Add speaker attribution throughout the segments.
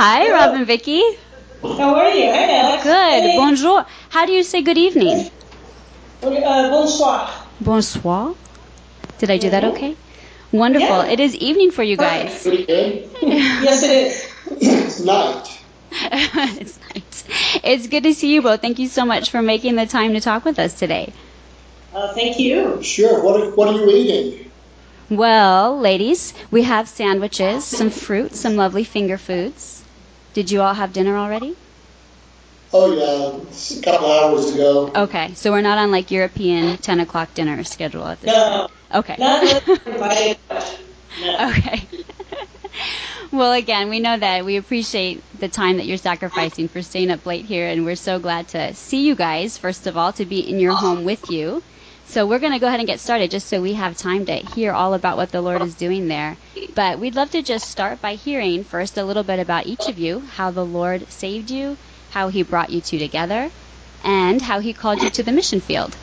Speaker 1: Hi, Rob and Vicky.
Speaker 2: How are you? Hi, Alex.
Speaker 1: Good.
Speaker 2: Hey.
Speaker 1: Bonjour. How do you say good evening?
Speaker 2: Uh, bonsoir.
Speaker 1: Bonsoir. Did I do that okay? Wonderful.
Speaker 2: Yeah.
Speaker 1: It is evening for you guys.
Speaker 3: Pretty good.
Speaker 2: Yes, it is.
Speaker 3: It's night.
Speaker 1: it's nice. It's good to see you both. Thank you so much for making the time to talk with us today.
Speaker 2: Uh, thank you.
Speaker 3: Sure. What are, what are you eating?
Speaker 1: Well, ladies, we have sandwiches, some fruit, some lovely finger foods. Did you all have dinner already?
Speaker 3: Oh yeah, a couple hours ago.
Speaker 1: Okay, so we're not on like European 10 o'clock dinner schedule at this
Speaker 2: No,
Speaker 1: Okay.
Speaker 2: not invited. No.
Speaker 1: Okay. well, again, we know that we appreciate the time that you're sacrificing for staying up late here, and we're so glad to see you guys, first of all, to be in your home with you. So we're going to go ahead and get started just so we have time to hear all about what the Lord is doing there. But we'd love to just start by hearing first a little bit about each of you, how the Lord saved you, how he brought you two together, and how he called you to the mission field.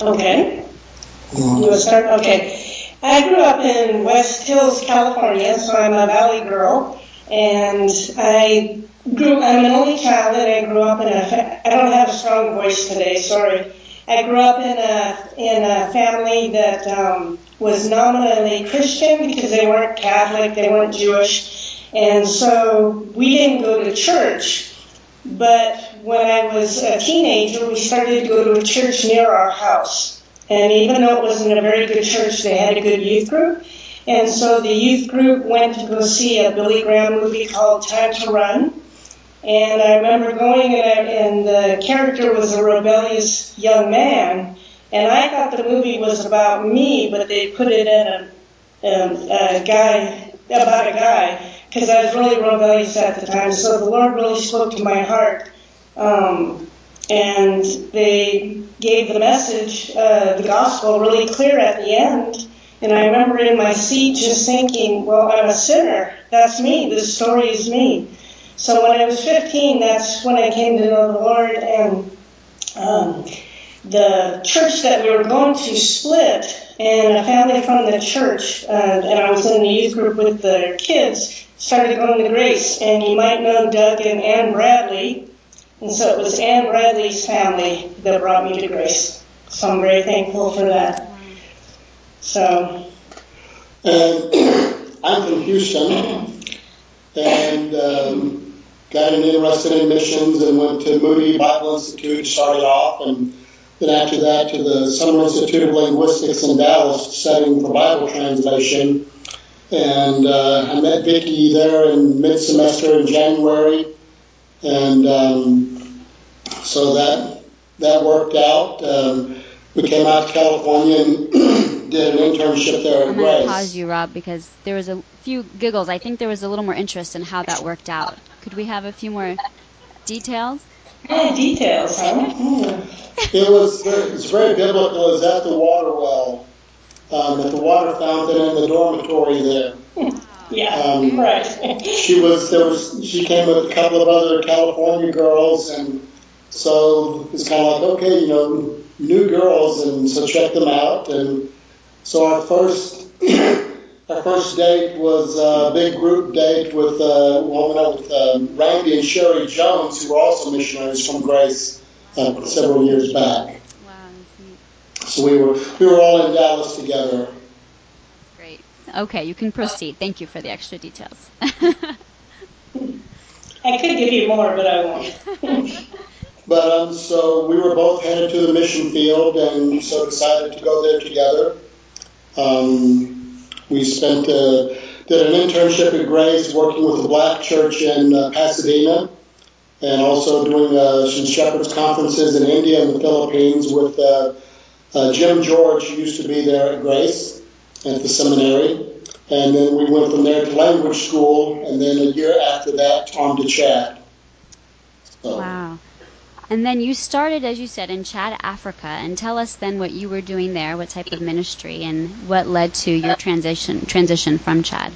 Speaker 2: Okay. You start? Okay. I grew up in West Hills, California, so I'm a valley girl. And I grew, I'm an only child and I grew up in a, I don't have a strong voice today, sorry. I grew up in a, in a family that um, was nominally Christian because they weren't Catholic, they weren't Jewish. And so we didn't go to church. But when I was a teenager, we started to go to a church near our house. And even though it wasn't a very good church, they had a good youth group. And so the youth group went to go see a Billy Graham movie called Time to Run. And I remember going and, and the character was a rebellious young man. And I thought the movie was about me, but they put it in a, a, a guy, about a guy, because I was really rebellious at the time. So the Lord really spoke to my heart. Um, and they gave the message, uh, the gospel, really clear at the end. And I remember in my seat just thinking, well, I'm a sinner. That's me. This story is me. So when I was 15, that's when I came to know the Lord. And um, the church that we were going to split, and a family from the church, uh, and I was in the youth group with the kids, started going to Grace. And you might know Doug and Ann Bradley. And so it was Ann Bradley's family that brought me to Grace. So I'm very thankful for that. So,
Speaker 3: And I'm from Houston, and um, got in interested in missions and went to Moody Bible Institute. Started off, and then after that to the Summer Institute of Linguistics in Dallas, studying for Bible translation. And uh, I met Vicki there in mid-semester in January, and um, so that that worked out. Um, we came out to California and did an internship there at
Speaker 1: I'm going to pause you, Rob, because there was a few giggles. I think there was a little more interest in how that worked out. Could we have a few more details?
Speaker 2: oh, details, huh?
Speaker 3: It was very, it's very biblical. It was at the water well, um, at the water fountain in the dormitory there.
Speaker 2: Yeah,
Speaker 3: Um,
Speaker 2: right.
Speaker 3: She was there was she came with a couple of other California girls, and so it's kind of like okay, you know, new girls, and so check them out. And so our first our first date was a big group date with uh, well, we went with um, Randy and Sherry Jones, who were also missionaries from Grace uh, several years back.
Speaker 1: Wow.
Speaker 3: So we were we were all in Dallas together.
Speaker 1: Great. Okay, you can proceed. Thank you for the extra details.
Speaker 2: I could give you more, but I won't.
Speaker 3: But um, so we were both headed to the mission field, and so decided to go there together. Um, we spent uh, did an internship at Grace, working with the Black Church in uh, Pasadena, and also doing uh, some shepherds conferences in India and the Philippines with uh, uh, Jim George, who used to be there at Grace at the seminary. And then we went from there to language school, and then a year after that on to Chad. So,
Speaker 1: wow. And then you started, as you said, in Chad, Africa. And tell us then what you were doing there, what type of ministry, and what led to your transition transition from Chad.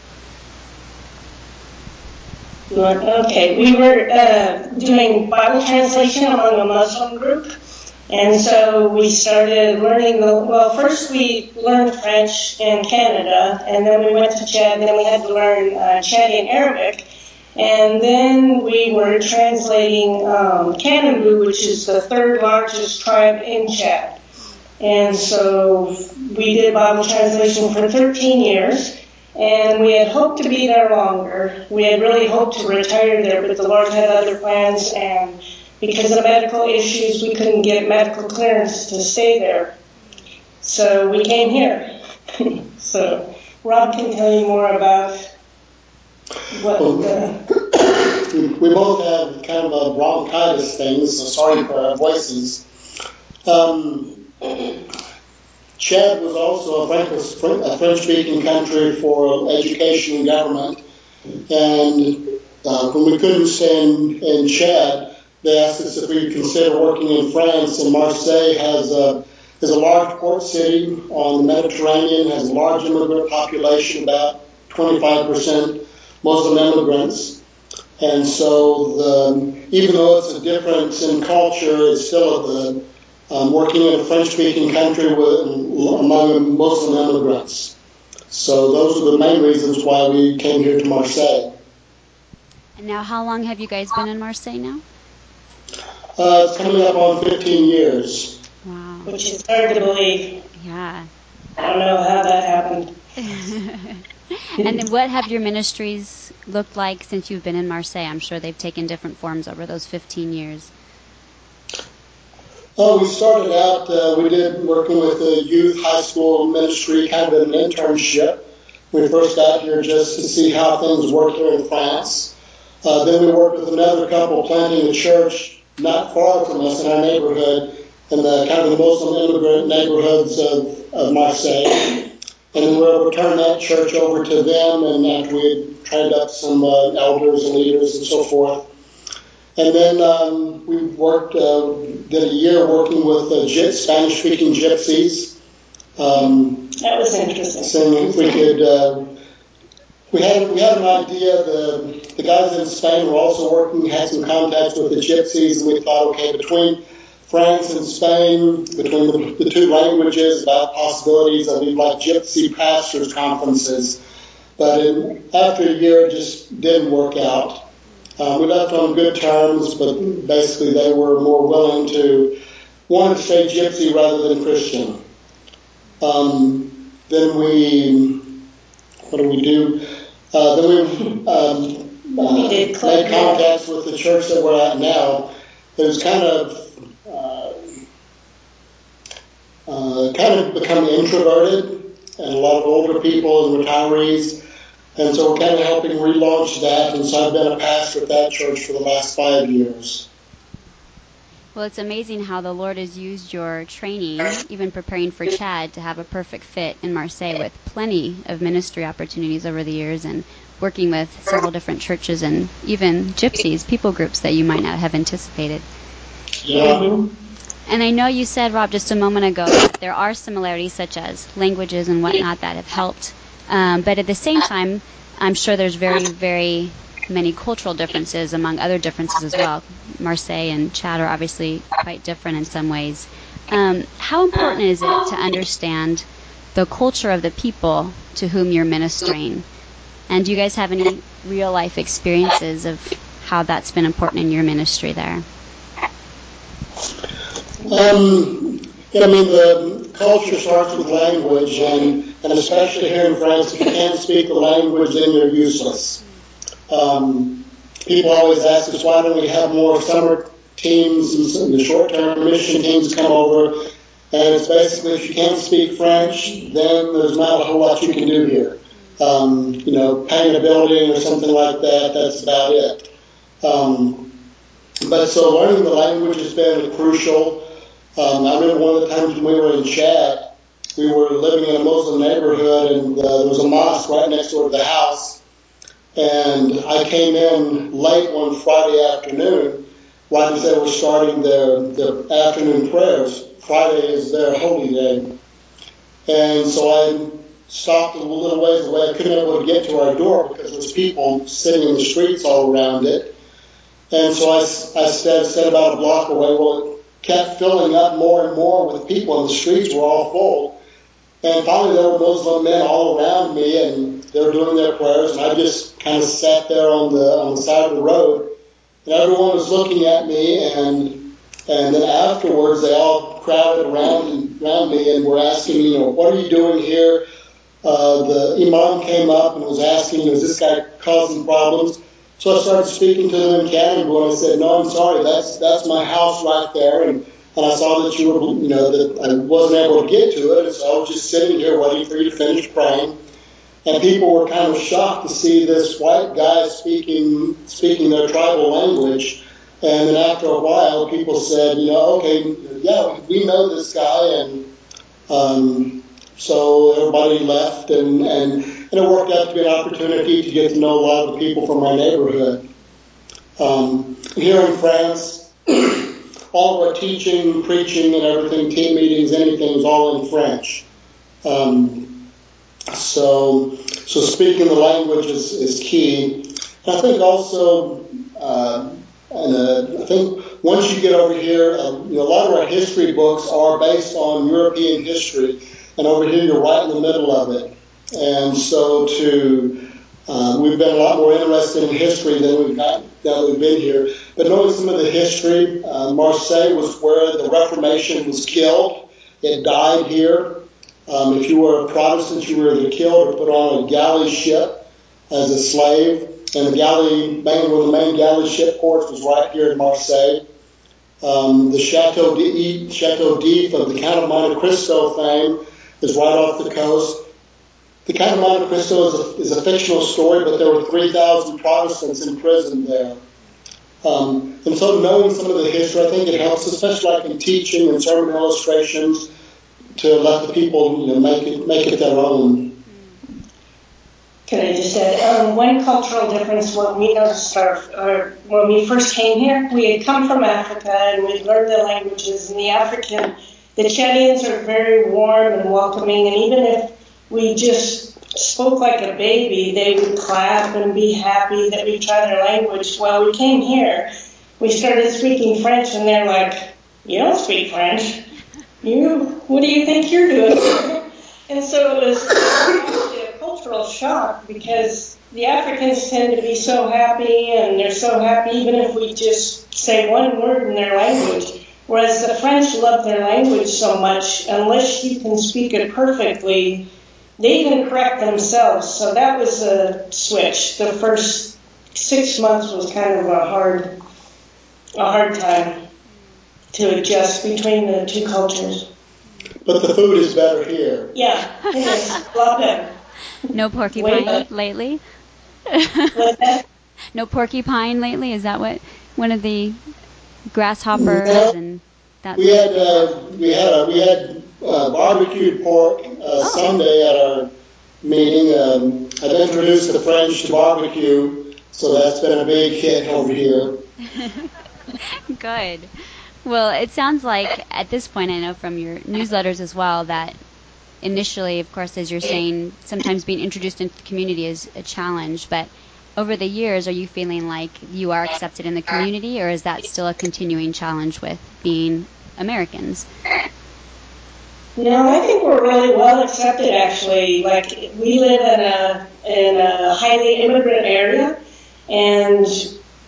Speaker 2: Okay, we were uh, doing Bible translation among a Muslim group, and so we started learning the. Well, first we learned French in Canada, and then we went to Chad, and then we had to learn uh, Chadian Arabic. And then we were translating um, which is the third largest tribe in Chad. And so we did Bible translation for 13 years, and we had hoped to be there longer. We had really hoped to retire there, but the Lord had other plans, and because of medical issues, we couldn't get medical clearance to stay there. So we came here. so Rob can tell you more about what.
Speaker 3: Uh, we both have kind of a bronchitis thing, so sorry for our voices. Um, Chad was also a French-speaking country for education and government, and uh, when we couldn't stay in, in Chad, they asked us if we'd consider working in France. And Marseille has a is a large port city on the Mediterranean, has a large immigrant population, about 25% Muslim immigrants. And so the, even though it's a difference in culture, it's still the um, working in a French-speaking country with, among Muslim immigrants. So those are the main reasons why we came here to Marseille.
Speaker 1: And now, how long have you guys been in Marseille now?
Speaker 3: Uh, it's coming up on 15 years.
Speaker 1: Wow.
Speaker 2: Which is hard to believe.
Speaker 1: Yeah.
Speaker 2: I don't know how that happened.
Speaker 1: and then what have your ministries looked like since you've been in Marseille? I'm sure they've taken different forms over those 15 years.
Speaker 3: Oh, we started out, uh, we did working with the youth high school ministry, kind of an internship. We first got here just to see how things work here in France. Uh, then we worked with another couple planting a church not far from us in our neighborhood in the kind of the Muslim immigrant neighborhoods of, of Marseille. And then we were able to turn that church over to them, and after we had trained up some uh, elders and leaders and so forth, and then um, we worked, uh, did a year working with uh, Spanish speaking gypsies.
Speaker 2: Um, that was interesting.
Speaker 3: Seeing if we could, uh, we had we had an idea. The the guys in Spain were also working, had some contacts with the gypsies, and we thought, okay, between France and Spain, between the, the two languages, about possibilities of like gypsy pastors conferences. But in, after a year, it just didn't work out. Uh, we left on good terms, but basically they were more willing to want to say gypsy rather than Christian. Um, then we, what do we do? Uh, then we um, uh, made contacts with the church that we're at now. It was kind of uh, kind of become introverted, and a lot of older people and retirees and so we're kind of helping relaunch that. And so I've been a pastor at that church for the last five years.
Speaker 1: Well, it's amazing how the Lord has used your training, even preparing for Chad, to have a perfect fit in Marseille with plenty of ministry opportunities over the years and working with several different churches and even gypsies, people groups that you might not have anticipated.
Speaker 3: Yeah.
Speaker 1: And I know you said, Rob, just a moment ago that there are similarities such as languages and whatnot that have helped um, but at the same time, I'm sure there's very, very many cultural differences among other differences as well. Marseille and Chad are obviously quite different in some ways. Um, how important is it to understand the culture of the people to whom you're ministering? And do you guys have any real life experiences of how that's been important in your ministry there?
Speaker 3: Um, I mean, the culture starts with language, and, and especially here in France, if you can't speak the language, then you're useless. Um, people always ask us, why don't we have more summer teams and the short-term mission teams come over? And it's basically, if you can't speak French, then there's not a whole lot you can do here. Um, you know, paint a building or something like that, that's about it. Um, but so learning the language has been crucial. Um, I remember one of the times when we were in Chad, we were living in a Muslim neighborhood, and uh, there was a mosque right next door to the house. And I came in late one Friday afternoon, right as they were starting their, their afternoon prayers. Friday is their holy day. And so I stopped a little ways away. I couldn't able to get to our door because there was people sitting in the streets all around it. And so I, I said, said about a block away, well, kept filling up more and more with people, and the streets were all full. And finally, there were Muslim men all around me, and they were doing their prayers, and I just kind of sat there on the on the side of the road, and everyone was looking at me, and and then afterwards they all crowded around around me and were asking me, you know, what are you doing here? Uh, the imam came up and was asking, is this guy causing problems? So I started speaking to them in Canada, and I said, no, I'm sorry, that's that's my house right there, and and I saw that you were, you know, that I wasn't able to get to it, and so I was just sitting here waiting for you to finish praying. And people were kind of shocked to see this white guy speaking speaking their tribal language. And then after a while, people said, you know, okay, yeah, we know this guy, and um, so everybody left, and, and and it worked out to be an opportunity to get to know a lot of the people from my neighborhood. Um, here in France, all of our teaching, preaching, and everything, team meetings, anything is all in French. Um, so, so speaking the language is, is key. I think also, uh, and uh, I think once you get over here, um, you know, a lot of our history books are based on European history, and over here you're right in the middle of it. And so to uh, we've been a lot more interested in history than we've got we've been here. But knowing some of the history, uh, Marseille was where the Reformation was killed. It died here. Um, if you were a Protestant, you were either killed or put on a galley ship as a slave. And the galley, main, where the main galley ship port was right here in Marseille. Um, the Chateau d'If, Chateau d'If of the Count of Monte Cristo fame is right off the coast. The Count of Monte Cristo is a, is a fictional story, but there were 3,000 Protestants in prison there. Um, and so knowing some of the history, I think it helps, especially like in teaching and sermon illustrations, to let the people you know, make it make it their own.
Speaker 2: Can I just add um, one cultural difference? What we noticed our, our, when we first came here, we had come from Africa and we'd learned the languages. And the African, the Chadians are very warm and welcoming, and even if we just spoke like a baby, they would clap and be happy that we tried their language. Well, we came here, we started speaking French, and they're like, "You don't speak French. You, what do you think you're doing?" and so it was a cultural shock because the Africans tend to be so happy, and they're so happy even if we just say one word in their language. Whereas the French love their language so much, unless you can speak it perfectly, they even correct themselves. So that was a switch. The first six months was kind of a hard, a hard time to adjust between the two cultures.
Speaker 3: But the food is better here.
Speaker 2: Yeah, it is a lot better.
Speaker 1: No porcupine lately. no porcupine lately. Is that what one of the grasshoppers no. and
Speaker 3: that? We had uh, we had a, we had uh, barbecued pork uh, oh. Sunday at our meeting. Um, I've introduced the French to barbecue, so that's been a big hit over here.
Speaker 1: Good. Well, it sounds like at this point, I know from your newsletters as well that initially, of course, as you're saying, sometimes being introduced into the community is a challenge, but over the years, are you feeling like you are accepted in the community, or is that still a continuing challenge with being Americans?
Speaker 2: No, I think we're really well accepted actually. Like we live in a in a highly immigrant area, and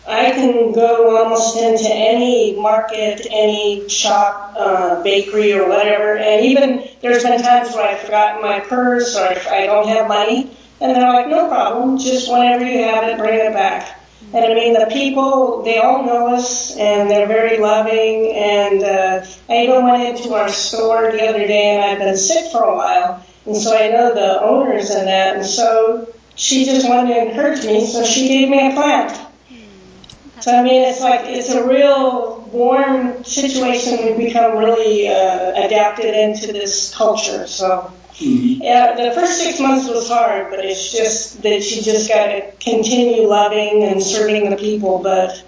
Speaker 2: I can go almost into any market, any shop, uh, bakery, or whatever. And even there's been times where I've forgotten my purse or I don't have money, and they're like, "No problem, just whenever you have it, bring it back." And I mean, the people, they all know us and they're very loving. And uh, I even went into our store the other day and I've been sick for a while. And so I know the owners and that. And so she just wanted to encourage me, so she gave me a plant. So I mean, it's like it's a real warm situation. We've become really uh, adapted into this culture. So Mm-hmm. Yeah, the first six months was hard, but it's just that you just got to continue loving and serving the people. But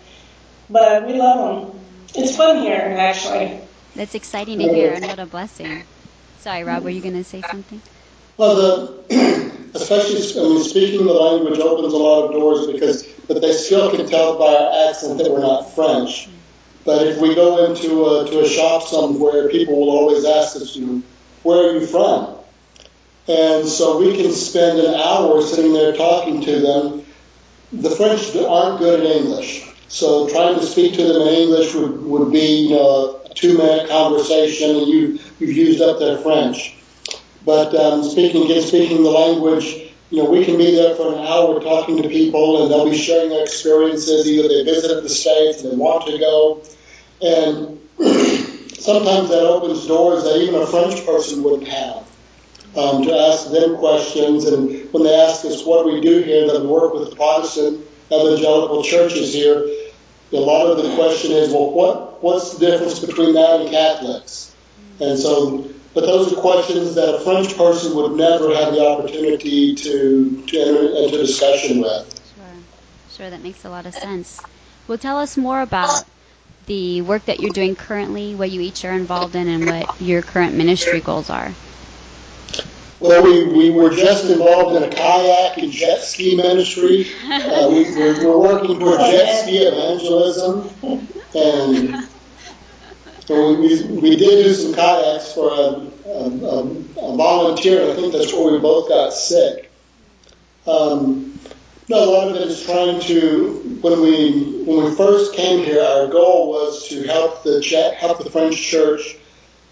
Speaker 2: but we love them. It's fun here, actually.
Speaker 1: That's exciting to hear, and what a blessing. Sorry, Rob, were you going to say something?
Speaker 3: Well, the, especially I mean, speaking the language opens a lot of doors because, but they still can tell by our accent that we're not French. But if we go into a, to a shop somewhere, people will always ask us, you know, where are you from? And so we can spend an hour sitting there talking to them. The French aren't good at English. So trying to speak to them in English would, would be you know, a two minute conversation and you, you've used up their French. But um, speaking again, speaking the language, you know, we can be there for an hour talking to people and they'll be sharing their experiences. Either they visited the States and they want to go. And sometimes that opens doors that even a French person wouldn't have um, to ask them questions. And when they ask us what we do here, that we work with Protestant evangelical churches here, a lot of the question is, well, what what's the difference between that and Catholics? And so, but those are questions that a French person would never have the opportunity to to enter into discussion with.
Speaker 1: Sure, sure, that makes a lot of sense. Well, tell us more about the work that you're doing currently, what you each are involved in, and what your current ministry goals are.
Speaker 3: Well, we, we were just involved in a kayak and jet ski ministry. Uh, we, we're, we're working for jet ski evangelism, and so we, we did do some kayaks for a, a, a, volunteer. I think that's where we both got sick. Um, no, a lot of it is trying to. When we when we first came here, our goal was to help the help the French church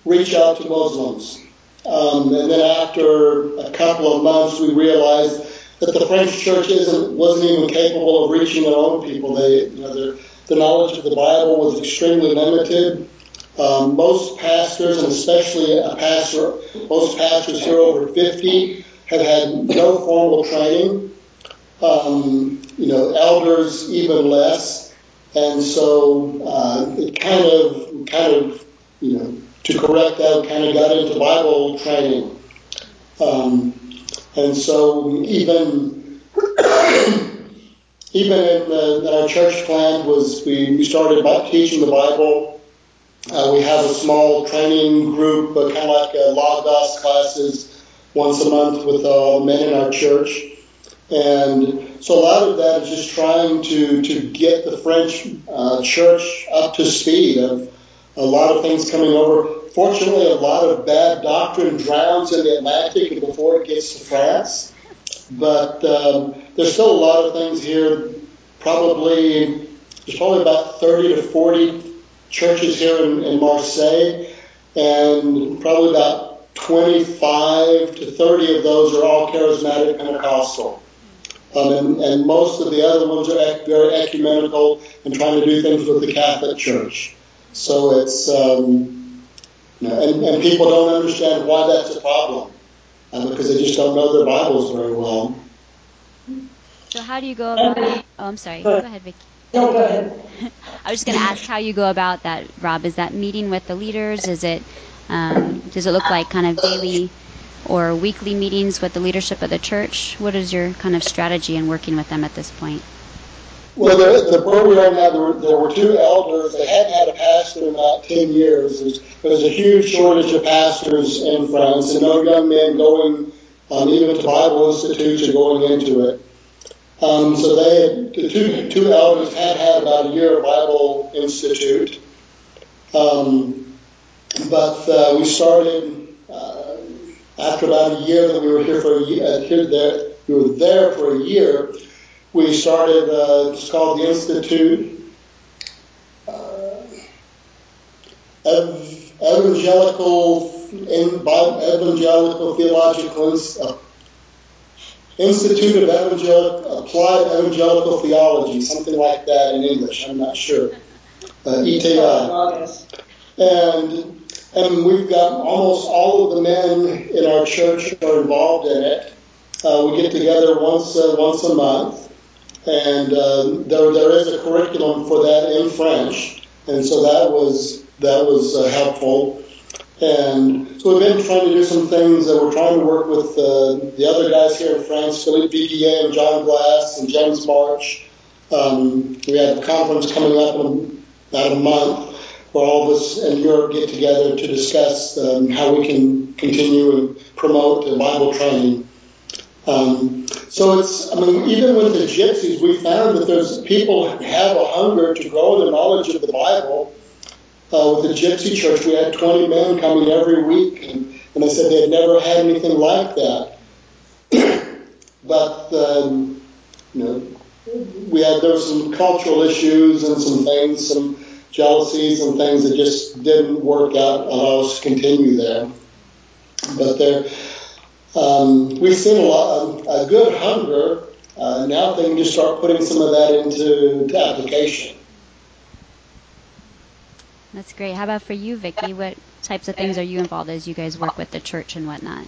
Speaker 3: reach out to Muslims. Um, and then after a couple of months, we realized that the French church isn't, wasn't even capable of reaching their own people. They, you know, their, the knowledge of the Bible was extremely limited. Um, most pastors, and especially a pastor, most pastors here over 50, have had no formal training. Um, you know, elders even less, and so uh, it kind of, kind of, you know, to correct that, kind of got into Bible training. Um, and so even even in, the, in, our church plan was we, we started by teaching the Bible. Uh, we have a small training group, uh, kind of like uh, Logos classes once a month with the men in our church. And so a lot of that is just trying to, to get the French uh, church up to speed of a lot of things coming over. Fortunately, a lot of bad doctrine drowns in the Atlantic before it gets to France. But um, there's still a lot of things here. Probably there's probably about 30 to 40 churches here in, in Marseille, and probably about 25 to 30 of those are all charismatic Pentecostal. Um, and, and most of the other ones are very ecumenical and trying to do things with the Catholic Church. So it's, um, and, and people don't understand why that's a problem uh, because they just don't know their Bibles very well.
Speaker 1: So how do you go about? Oh, I'm sorry. Go ahead, Vicki.
Speaker 2: No, go ahead.
Speaker 1: I was just going to ask how you go about that, Rob. Is that meeting with the leaders? Is it um, does it look like kind of daily or weekly meetings with the leadership of the church? What is your kind of strategy in working with them at this point?
Speaker 3: Well, the, the are now, there were, there were two elders. They hadn't had a pastor in about 10 years. There's, a huge shortage of pastors in France, and no young men going um, even to Bible institutes or going into it. Um, so they had, the two, two elders had had about a year of Bible Institute. Um, but uh, we started uh, after about a year that we were here for a year, uh, here there, we were there for a year we started, uh, it's called the Institute uh, of Evangelical, Evangelical Theological uh, Institute of Evangelical, Applied Evangelical Theology, something like that in English. I'm not sure. Uh, ETI. And and we've got almost all of the men in our church are involved in it. Uh, we get together once uh, once a month, and uh, there there is a curriculum for that in French, and so that was that was uh, helpful. And so we've been trying to do some things. Uh, we're trying to work with uh, the other guys here in France, Philippe Vigier and John Glass and James March. Um, we have a conference coming up in about a month where all of us in Europe get together to discuss um, how we can continue and promote Bible training. Um, so it's, I mean, even with the gypsies, we found that there's people have a hunger to grow their knowledge of the Bible. Uh, with the gypsy church, we had 20 men coming every week, and and they said they had never had anything like that. but um, you know, we had there were some cultural issues and some things, some jealousies and things that just didn't work out allow us to continue there. But there, um, we've seen a lot, a good hunger. Uh, now they can just start putting some of that into application.
Speaker 1: That's great. How about for you, Vicki? What types of things are you involved as you guys work with the church and whatnot?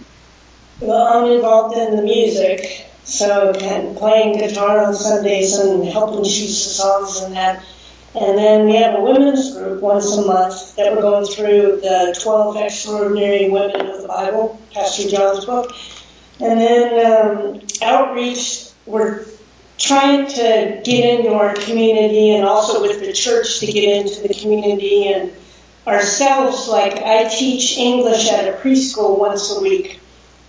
Speaker 2: Well, I'm involved in the music, so playing guitar on Sundays and helping choose the songs and that. And then we have a women's group once a month that we're going through the 12 extraordinary women of the Bible, Pastor John's book. And then um, outreach, we're trying to get into our community and also with the church to get into the community and ourselves. Like I teach English at a preschool once a week.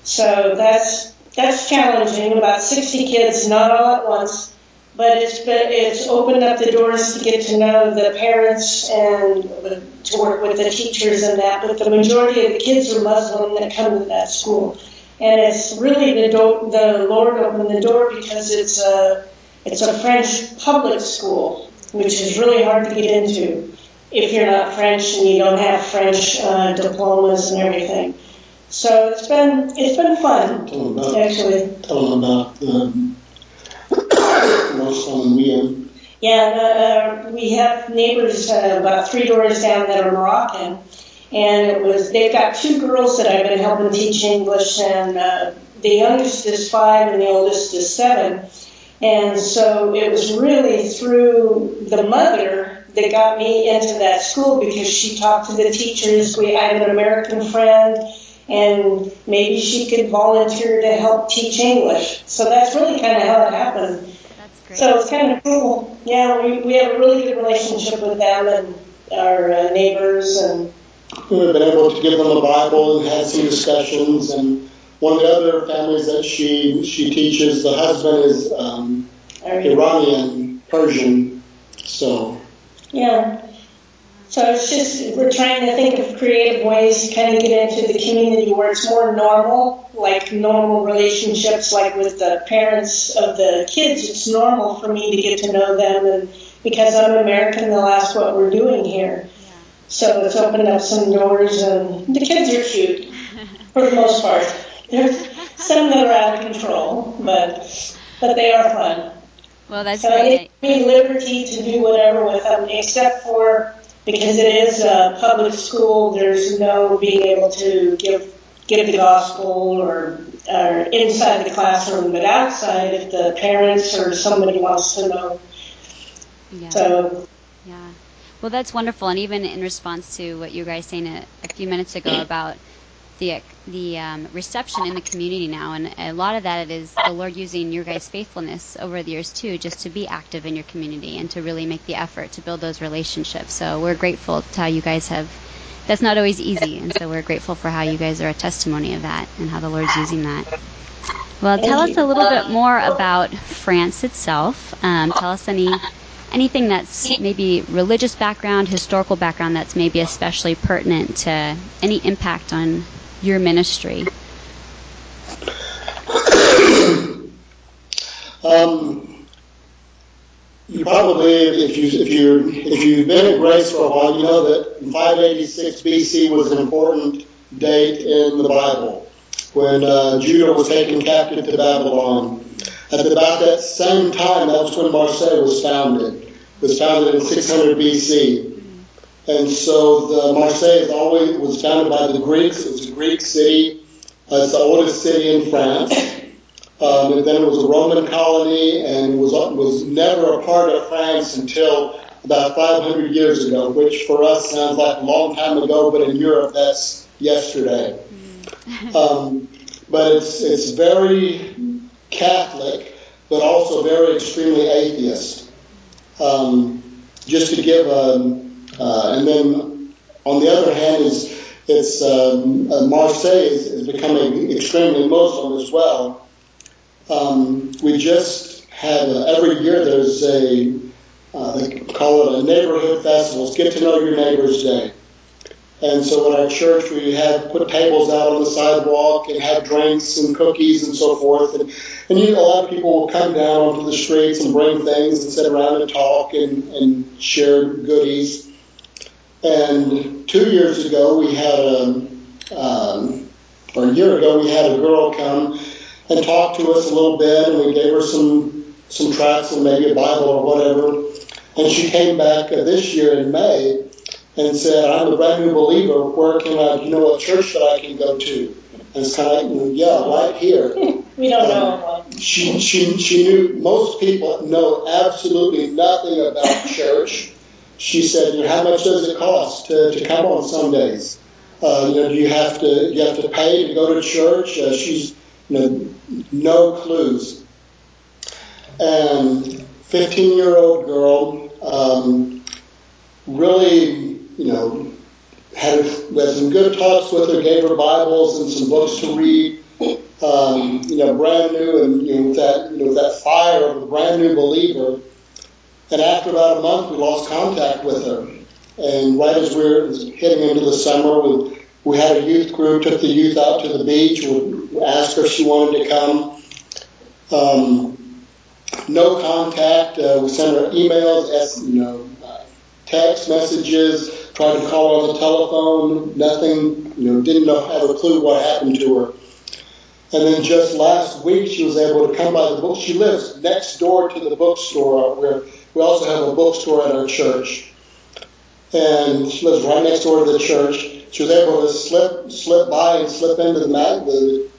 Speaker 2: So that's, that's challenging. About 60 kids, not all at once but it's been, it's opened up the doors to get to know the parents and to work with the teachers and that. But the majority of the kids are Muslim that come to that school, and it's really the do- the Lord opened the door because it's a it's a French public school, which is really hard to get into if you're not French and you don't have French uh, diplomas and everything. So it's been it's been fun
Speaker 3: Tell them about,
Speaker 2: actually.
Speaker 3: tell them about the
Speaker 2: Yeah, uh, we have neighbors uh, about three doors down that are Moroccan, and it was they've got two girls that I've been helping teach English, and uh, the youngest is five and the oldest is seven, and so it was really through the mother that got me into that school because she talked to the teachers. We I have an American friend and maybe she could volunteer to help teach English. So that's really kind of how it happened.
Speaker 1: Great.
Speaker 2: So it's kind of cool. Yeah, we, we have a really good relationship with them and our uh, neighbors and.
Speaker 3: We've been able to give them a Bible and had some discussions. And one of the other families that she she teaches, the husband is um, Iranian, Persian. So.
Speaker 2: Yeah. So it's just, we're trying to think of creative ways to kind of get into the community where it's more normal, like normal relationships, like with the parents of the kids. It's normal for me to get to know them, and because I'm American, they'll ask what we're doing here. So it's opened up some doors, and the kids are cute for the most part. There's some that are out of control, but but they are fun.
Speaker 1: Well, that's
Speaker 2: so
Speaker 1: great.
Speaker 2: it gives me liberty to do whatever with them, except for because it is a public school, there's no being able to give give the gospel or, or inside the classroom, but outside, if the parents or somebody wants to know.
Speaker 1: Yeah.
Speaker 2: So.
Speaker 1: Yeah. Well, that's wonderful, and even in response to what you guys saying a, a few minutes ago about the the um, reception in the community now, and a lot of that is the Lord using your guys' faithfulness over the years too, just to be active in your community and to really make the effort to build those relationships. So we're grateful to how you guys have. That's not always easy, and so we're grateful for how you guys are a testimony of that and how the Lord's using that. Well, tell us a little bit more about France itself. Um, tell us any anything that's maybe religious background, historical background that's maybe especially pertinent to any impact on your ministry?
Speaker 3: um, you probably, if you if you if you've been at Grace for a while, you know that 586 BC was an important date in the Bible when uh, Judah was taken captive to Babylon. At about that same time, that was when Marseille was founded. Was founded in 600 BC. And so the Marseille always was founded by the Greeks. It was a Greek city. Uh, it's the oldest city in France. Um, and then it was a Roman colony and was was never a part of France until about 500 years ago, which for us sounds like a long time ago, but in Europe that's yesterday. Um, but it's it's very Catholic, but also very extremely atheist. Um, just to give a uh, and then on the other hand, is it's um, uh, Marseille is, is, becoming extremely Muslim as well. Um, we just uh, every year there's a uh, they call it a neighborhood festival. It's Get to Know Your Neighbors Day, And so at our church, we had put tables out on the sidewalk and had drinks and cookies and so forth. And, and you know, a lot of people will come down onto the streets and bring things and sit around and talk and, and share goodies. And two years ago, we had a, um, or a year ago, we had a girl come and talk to us a little bit, and we gave her some some tracts and maybe a Bible or whatever. And she came back uh, this year in May and said, I'm a brand new believer. Where can I, you know, a church that I can go to? And it's kind of like, yeah, right here.
Speaker 2: we don't um, know.
Speaker 3: She, she, she knew, most people know absolutely nothing about church. She said, you know, how much does it cost to, to come on Sundays? Uh, you know, do you have to, you have to pay to go to church? Uh, she's, you know, no clues. And 15 year old girl, um, really you know, had, had some good talks with her, gave her Bibles and some books to read. Um, you know, brand new and you know, with that you know, that fire of a brand new believer. And after about a month, we lost contact with her. And right as we were heading into the summer, we, we had a youth group, took the youth out to the beach, we asked her if she wanted to come. Um, no contact. Uh, we sent her emails, you know, text messages, tried to call her on the telephone, nothing, you know, didn't know, have a clue what happened to her. And then just last week, she was able to come by the book. She lives next door to the bookstore where we also have a bookstore at our church. And she lives right next door to the church. She was able to slip, slip by and slip into the, the,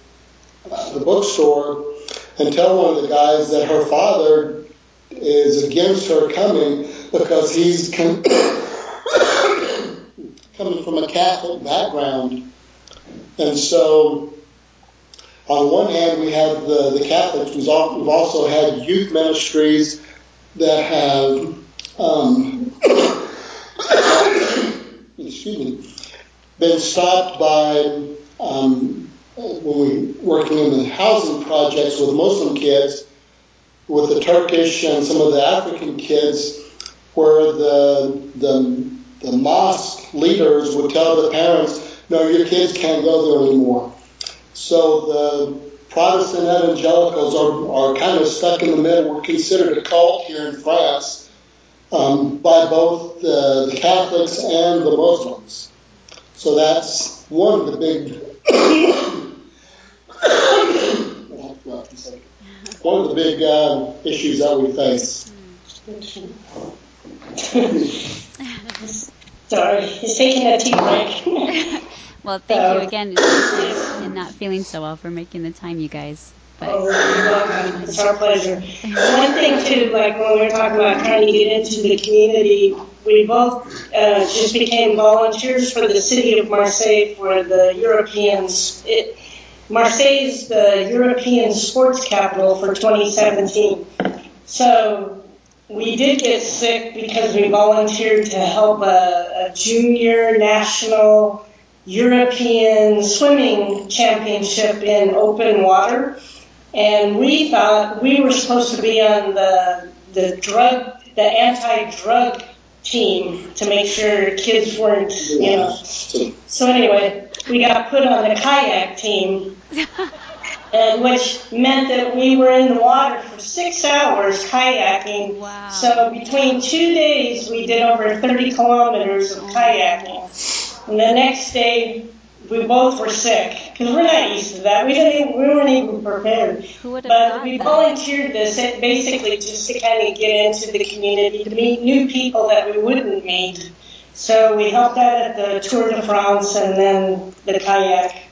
Speaker 3: uh, the bookstore and tell one of the guys that her father is against her coming because he's con- coming from a Catholic background. And so, on one hand, we have the, the Catholics. We've also had youth ministries that have, um, excuse me, been stopped by um, when we working in the housing projects with Muslim kids, with the Turkish and some of the African kids, where the the the mosque leaders would tell the parents, no, your kids can't go there anymore. So the Protestant evangelicals are, are kind of stuck in the middle. We're considered a cult here in France um, by both the, the Catholics and the Muslims. So that's one of the big one of the big uh, issues that we face.
Speaker 2: Sorry, he's taking a tea break.
Speaker 1: well, thank you again, and not feeling so well for making the time, you guys.
Speaker 2: But. Oh, you're welcome. It's our pleasure. One thing too, like when we were talking about trying to get into the community, we both uh, just became volunteers for the city of Marseille for the Europeans. It, Marseille is the European sports capital for 2017. So we did get sick because we volunteered to help a, a junior national European swimming championship in open water. And we thought we were supposed to be on the, the drug, the anti-drug team to make sure kids weren't, you know. So anyway, we got put on the kayak team. and which meant that we were in the water for six hours kayaking.
Speaker 1: Wow.
Speaker 2: So between two days, we did over 30 kilometers of kayaking. And the next day, we both were sick because we're not used to that. We didn't. Even, we weren't even prepared.
Speaker 1: Who would have
Speaker 2: but we volunteered this basically just to kind of get into the community to meet new people that we wouldn't meet. So we helped out at the Tour de France and then the kayak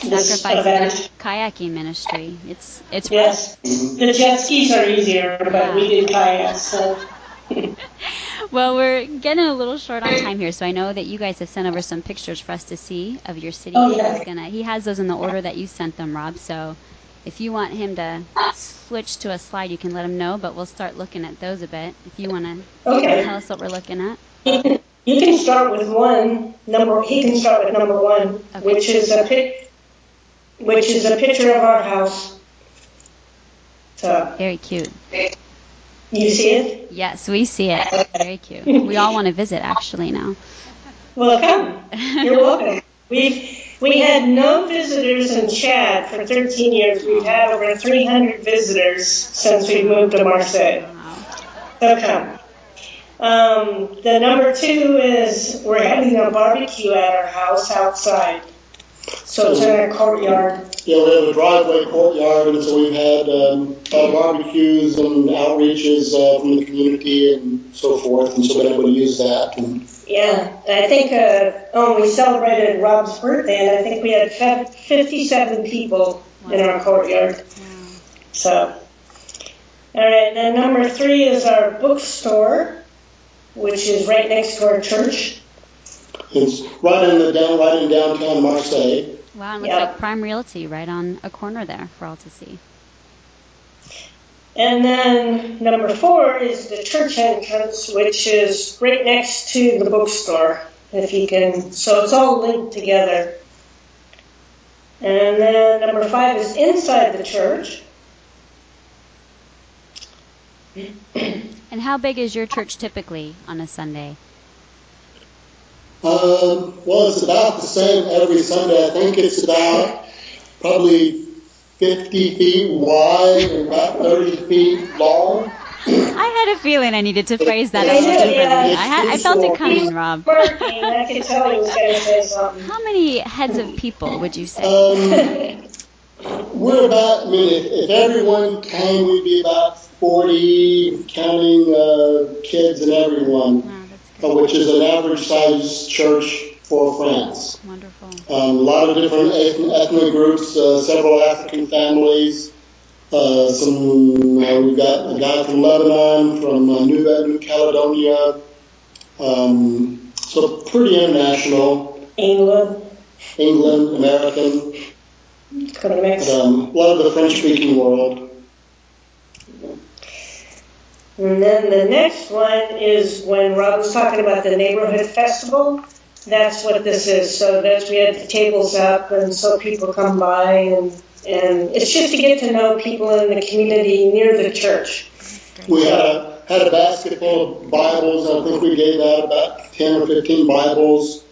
Speaker 1: the sacrifice kayaking ministry. It's it's
Speaker 2: yes. The jet skis are easier, but yeah. we did kayaks. So.
Speaker 1: well, we're getting a little short on time here, so I know that you guys have sent over some pictures for us to see of your city.
Speaker 2: Oh, yeah.
Speaker 1: gonna, he has those in the order that you sent them, Rob. So if you want him to switch to a slide, you can let him know. But we'll start looking at those a bit. If you want to
Speaker 2: okay.
Speaker 1: tell us what we're looking at.
Speaker 2: You can start with one number. He can start with number one, okay. which is a pic which is a picture of our house. So,
Speaker 1: Very cute.
Speaker 2: You see it?
Speaker 1: Yes, we see it. Very cute. We all want to visit actually now.
Speaker 2: Well, come. You're welcome. We've we had no visitors in Chad for 13 years. We've had over 300 visitors since we moved to Marseille. So come. Um, the number two is we're having a barbecue at our house outside. So it's in our courtyard.
Speaker 3: Yeah, we have a driveway courtyard, and so we've had um, uh, barbecues and outreaches uh, from the community and so forth, and so been able to use that. And
Speaker 2: Yeah, I think uh, oh, we celebrated Rob's birthday, and I think we had 57 people in our courtyard. So, all right, then number three is our bookstore, which is right next to our church.
Speaker 3: It's right in the down, right in downtown Marseille.
Speaker 1: Wow, and looks
Speaker 2: Yeah.
Speaker 1: like Prime Realty right on a corner there for all to see.
Speaker 2: And then number four is the church entrance, which is right next to the bookstore. If you can, so it's all linked together. And then number five is inside the church.
Speaker 1: And how big is your church typically on a Sunday?
Speaker 3: Um, well, it's about the same every Sunday. I think it's about probably 50 feet wide and about 30 feet long.
Speaker 1: I had a feeling I needed to phrase that a
Speaker 2: I
Speaker 1: little differently. I, had, I felt it coming, Rob.
Speaker 2: Working, I could tell he was going to say something.
Speaker 1: How many heads of people would you say?
Speaker 3: Um, we're about, I mean, if, if everyone came, we'd be about 40, counting uh, kids and everyone,
Speaker 1: Wow, that's
Speaker 3: uh, which is an average-sized church for France.
Speaker 1: wonderful.
Speaker 3: Um, a lot of different ethnic, ethnic groups, uh, several African families. Uh, some uh, we've got a guy from Lebanon, from uh, New, New Caledonia. Um, so pretty international.
Speaker 2: England,
Speaker 3: England, American,
Speaker 2: could have mixed.
Speaker 3: um, a lot of the French-speaking world.
Speaker 2: And then the next one is when Rob was talking about the neighborhood festival. That's what this is. So that's we had the tables up, and so people come by, and and it's just to get to know people in the community near the church.
Speaker 3: We had a had a basket full of Bibles. I think we gave out about ten or fifteen Bibles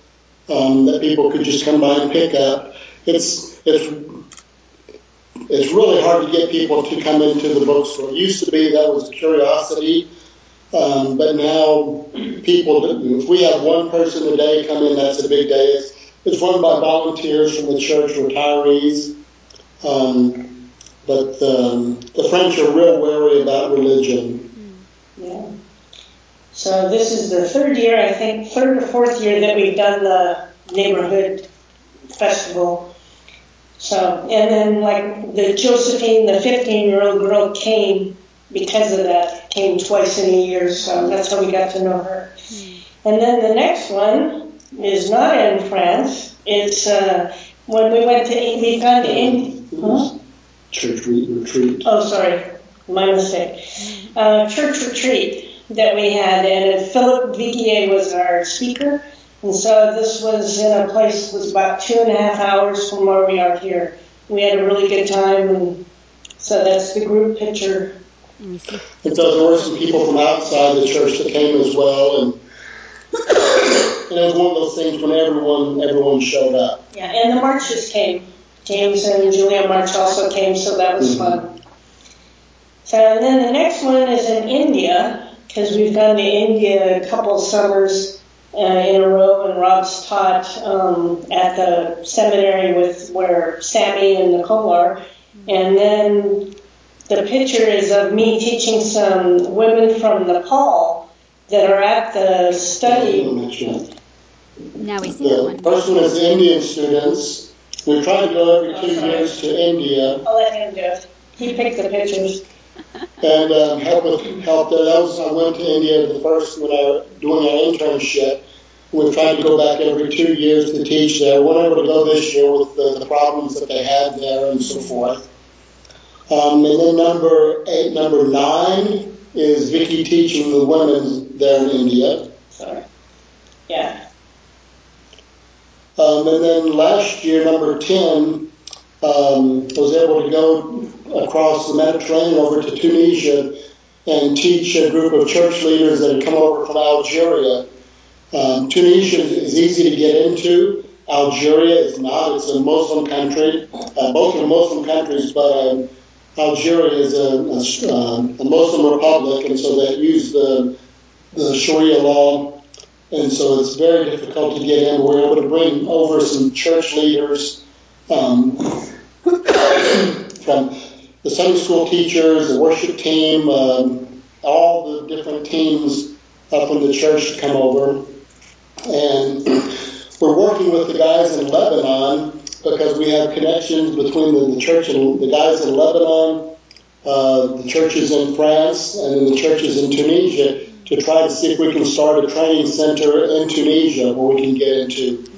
Speaker 3: um, that people could just come by and pick up. It's it's it's really hard to get people to come into the bookstore. It used to be that was a curiosity, um, but now people. If we have one person a day come in, that's a big day. It's, it's run by volunteers from the church, retirees. Um, but um, the French are real wary about religion.
Speaker 2: Yeah. So this is the third year, I think, third or fourth year that we've done the neighborhood festival. So, and then like the Josephine, the 15 year old girl came because of that, came twice in a year, so that's how we got to know her. And then the next one is not in France. It's uh, when we went to, we've gone to Huh?
Speaker 3: Church retreat.
Speaker 2: Oh, sorry, my mistake. Uh, church retreat that we had, and Philip Viguier was our speaker. And so this was in a place that was about two and a half hours from where we are here. We had a really good time, and so that's the group picture.
Speaker 1: See.
Speaker 3: And there were some people from outside the church that came as well, and, and it was one of those things when everyone everyone showed up.
Speaker 2: Yeah, and the marches came. James and Julia March also came, so that was fun. Mm-hmm. So, and then the next one is in India, because we've gone to India a couple summers in a row, and Rob's taught um, at the seminary with where Sammy and Nicole are. And then the picture is of me teaching some women from Nepal that are at the study.
Speaker 1: Now we see that
Speaker 3: The
Speaker 1: one.
Speaker 3: first one is Indian students. We try to go every two years to India
Speaker 2: I'll let him do it. He picked the pictures.
Speaker 3: And um, help with help there. That was I went to India the first when I was doing our internship. We tried to go back every two years to teach there. We weren't able to go this year with the, the problems that they had there and so forth. Um, and then number eight, number nine is Vicky teaching the women there in India.
Speaker 2: Sorry. Yeah.
Speaker 3: Um, and then last year, number 10, um, was able to go across the Mediterranean over to Tunisia and teach a group of church leaders that had come over from Algeria Um, Tunisia is easy to get into. Algeria is not. It's a Muslim country. Uh, both are Muslim countries, but um, Algeria is a, a, a, Muslim republic, and so they use the, the Sharia law, and so it's very difficult to get in. We're able to bring over some church leaders um, from the Sunday school teachers, the worship team, um, all the different teams uh, from the church to come over. And we're working with the guys in Lebanon because we have connections between the, the church and the guys in Lebanon, uh, the churches in France, and then the churches in Tunisia to try to see if we can start a training center in Tunisia where we can get into.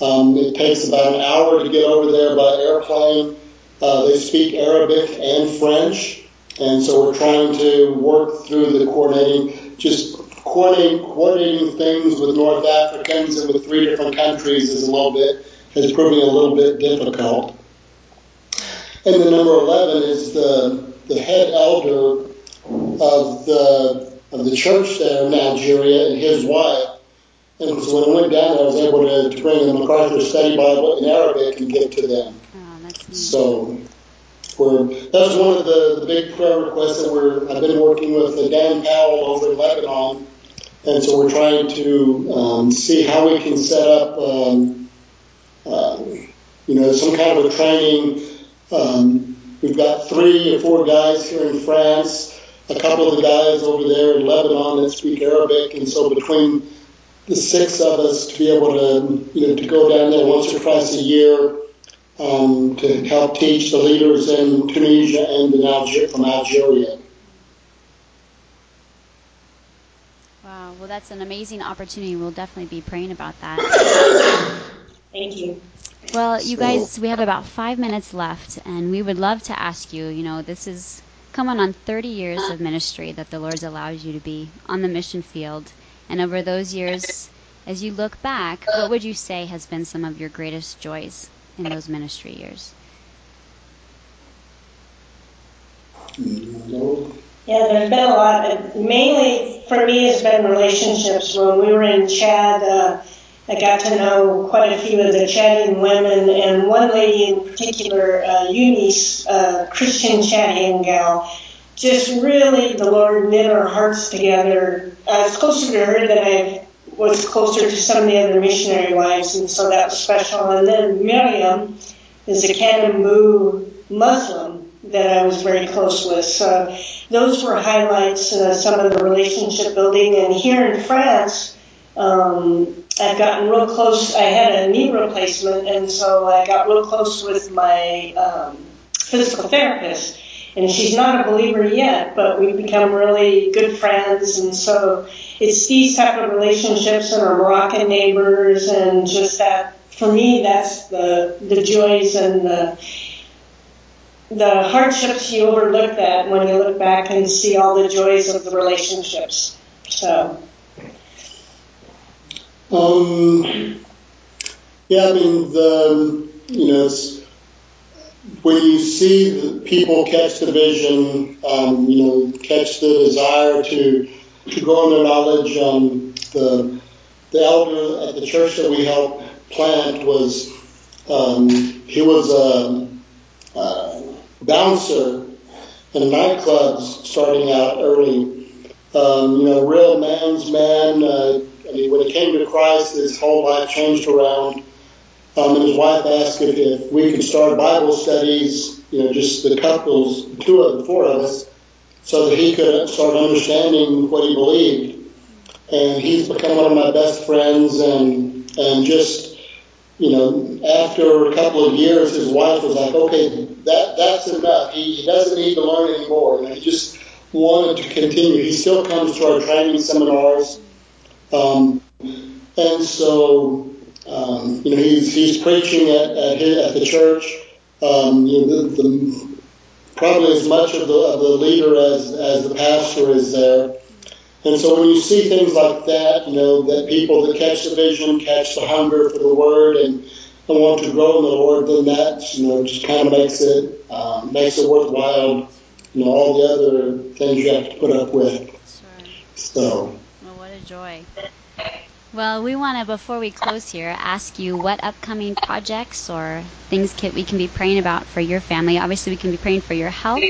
Speaker 3: Um, it takes about an hour to get over there by airplane. Uh, they speak Arabic and French, and so we're trying to work through the coordinating, just coordinating, coordinating things with North Africans and with three different countries is a little bit is proving a little bit difficult. And the number 11 is the, the head elder of the, of the church there in Algeria and his wife. And so when I went down I was able to, to bring the MacArthur Study Bible in Arabic and give it to them.
Speaker 1: That's.
Speaker 3: So we're, that was one of the, the big prayer requests that we're, I've been working with Dan Powell over in Lebanon. And so we're trying to um, see how we can set up um, um, you know, some kind of a training. Um, we've got three or four guys here in France, a couple of the guys over there in Lebanon that speak Arabic, and so between the six of us to be able to, you know, to go down there once or twice a year um, to help teach the leaders in Tunisia and in Alger- from Algeria.
Speaker 1: Wow, well, that's an amazing opportunity. We'll definitely be praying about that.
Speaker 2: Thank you.
Speaker 1: Well, you guys, we have about five minutes left, and we would love to ask you. You know, this is coming on 30 years of ministry that the Lord's allowed you to be on the mission field. And over those years, as you look back, what would you say has been some of your greatest joys in those ministry years?
Speaker 2: Yeah, there's been a lot. Mainly for me, it's been relationships. When we were in Chad, uh, I got to know quite a few of the Chadian women, and one lady in particular, uh, Eunice, uh, Christian Chadian gal. Just really, the Lord knit our hearts together. I was closer to her than I was closer to some of the other missionary wives, and so that was special. And then Miriam is a Kanembu Muslim that I was very close with. So those were highlights, uh, some of the relationship building. And here in France, um, I've gotten real close. I had a knee replacement, and so I got real close with my um, physical therapist. And she's not a believer yet, but we've become really good friends. And so it's these type of relationships and our Moroccan neighbors, and just that. For me, that's the the joys and the the hardships you overlook that when you look back and see all the joys of the relationships. So.
Speaker 3: Um, yeah, I mean, the, you know, when you see the people catch the vision, um, you know, catch the desire to to grow in their knowledge, um, the the elder at the church that we helped plant was um, he was a, a bouncer in nightclubs starting out early. Um, you know, real man's man. Uh, I mean, when he came to Christ, his whole life changed around. Um, and his wife asked if, if we could start Bible studies, you know, just the couples, two of the four of us, so that he could start understanding what he believed. And he's become one of my best friends, and and just you know, after a couple of years, his wife was like, okay, that that's enough. He, he doesn't need to learn anymore. And he just wanted to continue. He still comes to our training seminars. Um, and so, um, you know, he's, he's preaching at, at, his, at the church. Um, you know, the, the, probably as much of the, of the leader as, as the pastor is there. And so when you see things like that, you know, that people that catch the vision, catch the hunger for the word and, and want to grow in the Lord, then that, you know, just kind of makes it, um, makes it worthwhile, you know, all the other things you have to put up with.
Speaker 1: Sure.
Speaker 3: So.
Speaker 1: Well, what a joy. Well, we want to, before we close here, ask you what upcoming projects or things can, we can be praying about for your family. Obviously, we can be praying for your health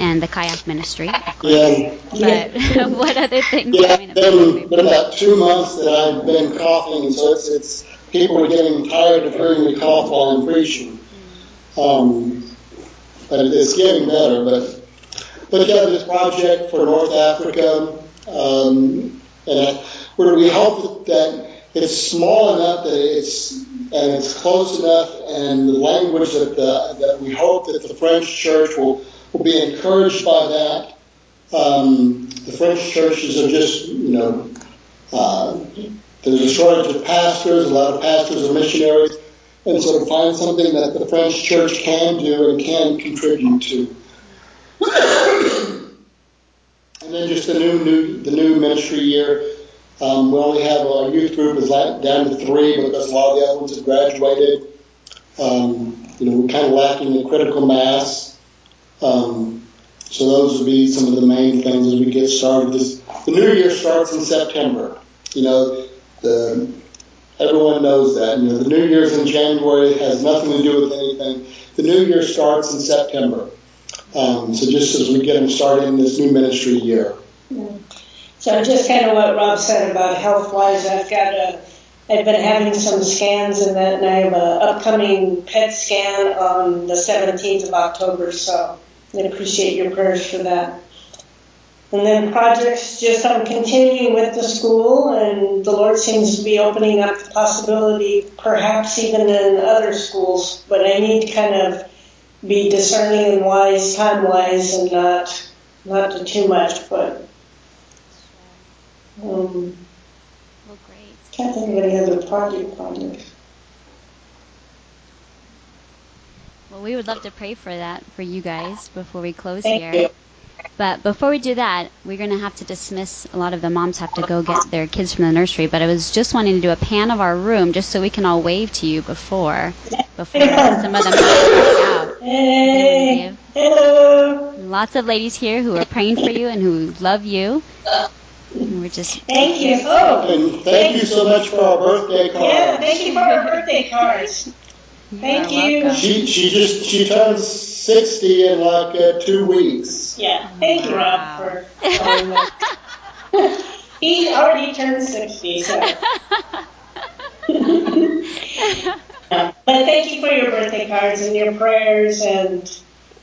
Speaker 1: and the kayak ministry.
Speaker 3: Yeah.
Speaker 1: But what other things
Speaker 3: Yeah, been, been about two months that I've been coughing, so it's, it's people are getting tired of hearing me cough while I'm preaching. Um, but it's getting better. But but yeah, this project for North Africa, um, and where we hope that it's small enough that it's and it's close enough, and the language that the, that we hope that the French church will will be encouraged by that. Um, the French churches are just, you know, uh, there's a shortage of pastors, a lot of pastors are missionaries, and so to find something that the French church can do and can contribute to. and then just the new, new the new ministry year. Um, we only have our youth group is down to three because a lot of the other ones have graduated. Um, you know, we're kind of lacking the critical mass. Um, so those would be some of the main things as we get started. This, the new year starts in September. You know, the, everyone knows that. You know, the new year's in January has nothing to do with anything. The new year starts in September. Um, so just as we get them started in this new ministry year.
Speaker 2: So just kind of what Rob said about health wise, I've got a, I've been having some scans and that, and I have an upcoming PET scan on the 17th of October. So I appreciate your prayers for that. And then projects, just I'm continuing with the school, and the Lord seems to be opening up the possibility, perhaps even in other schools. But I need kind of be discerning and wise, time wise, and not not to too much. But um,
Speaker 1: Well, great.
Speaker 2: can't think of any other project projects.
Speaker 1: Well, we would love to pray for that for you guys before we close
Speaker 2: Thank
Speaker 1: here.
Speaker 2: you.
Speaker 1: But before we do that, we're going to have to dismiss. A lot of the moms have to go get their kids from the nursery. But I was just wanting to do a pan of our room just so we can all wave to you before before some of them have to walk out.
Speaker 2: Hey, hello.
Speaker 1: Lots of ladies here who are praying for you and who love you. And we're just
Speaker 2: Thank you. Oh,
Speaker 3: And thank you so much for our birthday card.
Speaker 2: yeah. Thank you for our birthday cards.
Speaker 1: you
Speaker 2: Thank you.
Speaker 1: welcome.
Speaker 3: She she just she turns sixty in like uh, two weeks.
Speaker 2: Yeah. Thank you, Rob, for calling that. He already turned sixty, so. but thank you for your birthday cards and your prayers and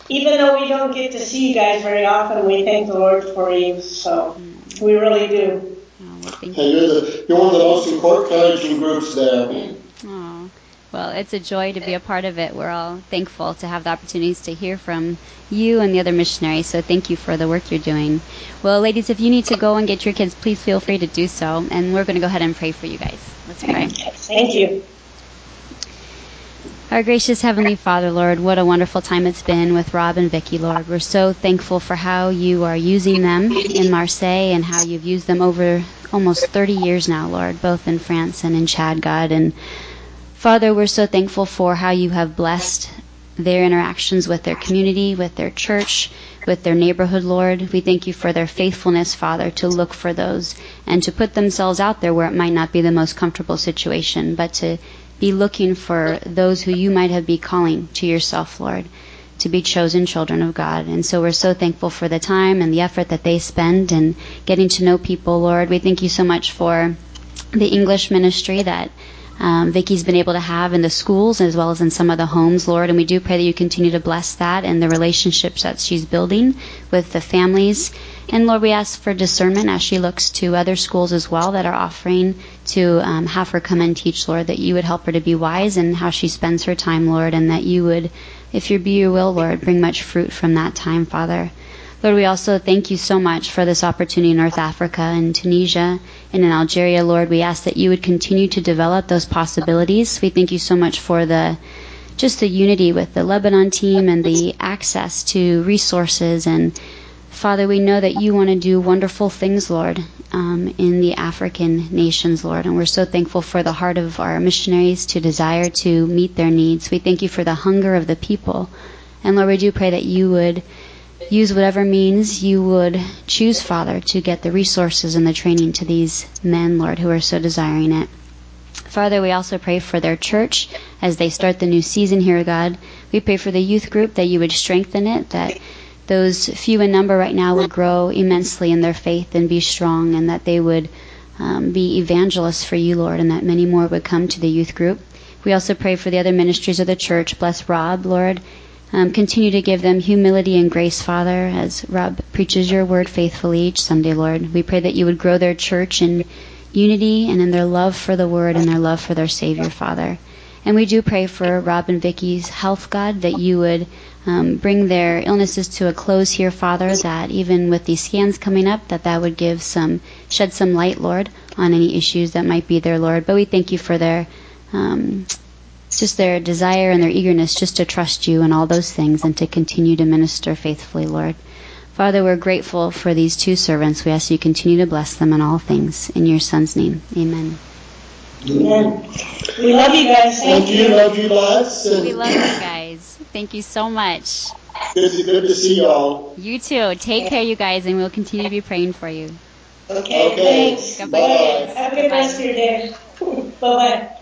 Speaker 2: even though we don't get to see you guys very often, we thank the Lord for you. So we really do.
Speaker 1: Oh, well, thank
Speaker 3: And
Speaker 1: you.
Speaker 3: you're the you're one of the most encouraging groups there.
Speaker 1: Oh, well, it's a joy to be a part of it. We're all thankful to have the opportunities to hear from you and the other missionaries. So thank you for the work you're doing. Well, ladies, if you need to go and get your kids, please feel free to do so. And we're going to go ahead and pray for you guys. Let's pray.
Speaker 2: Thank you.
Speaker 1: Our gracious Heavenly Father, Lord, what a wonderful time it's been with Rob and Vicky, Lord. We're so thankful for how you are using them in Marseille and how you've used them over almost 30 years now, Lord, both in France and in Chad, God. And Father, we're so thankful for how you have blessed their interactions with their community, with their church, with their neighborhood, Lord. We thank you for their faithfulness, Father, to look for those and to put themselves out there where it might not be the most comfortable situation, but to be looking for those who you might have be calling to yourself, Lord, to be chosen children of God. And so we're so thankful for the time and the effort that they spend in getting to know people, Lord. We thank you so much for the English ministry that um, Vicky's been able to have in the schools as well as in some of the homes, Lord. And we do pray that you continue to bless that and the relationships that she's building with the families. And Lord, we ask for discernment as she looks to other schools as well that are offering to um, have her come and teach, Lord, that you would help her to be wise in how she spends her time, Lord, and that you would, if you be your will, Lord, bring much fruit from that time, Father. Lord, we also thank you so much for this opportunity in North Africa and Tunisia and in Algeria, Lord. We ask that you would continue to develop those possibilities. We thank you so much for the just the unity with the Lebanon team and the access to resources and Father, we know that you want to do wonderful things, Lord, um, in the African nations, Lord, and we're so thankful for the heart of our missionaries to desire to meet their needs. We thank you for the hunger of the people. And Lord, we do pray that you would use whatever means you would choose, Father, to get the resources and the training to these men, Lord, who are so desiring it. Father, we also pray for their church as they start the new season here, God. We pray for the youth group that you would strengthen it, that those few in number right now would grow immensely in their faith and be strong, and that they would um, be evangelists for you, Lord, and that many more would come to the youth group. We also pray for the other ministries of the church. Bless Rob, Lord. Um, continue to give them humility and grace, Father, as Rob preaches your word faithfully each Sunday, Lord. We pray that you would grow their church in unity and in their love for the word and their love for their Savior, Father. And we do pray for Rob and Vicky's health, God, that you would um, bring their illnesses to a close here, Father, that even with these scans coming up, that that would give some, shed some light, Lord, on any issues that might be there, Lord. But we thank you for their, um, just their desire and their eagerness just to trust you and all those things and to continue to minister faithfully, Lord. Father, we're grateful for these two servants. We ask you continue to bless them in all things. In your Son's name, amen.
Speaker 2: Amen. We love you guys. Thank,
Speaker 3: Thank you. Love you lots. And
Speaker 1: We love you guys. Thank you so much.
Speaker 3: good, to, good to see y'all.
Speaker 1: You too. Take care, you guys, and we'll continue to be praying for you.
Speaker 2: Okay,
Speaker 3: Okay.
Speaker 2: thanks.
Speaker 1: Goodbye.
Speaker 3: Bye.
Speaker 2: Have a good rest of your day. Bye-bye.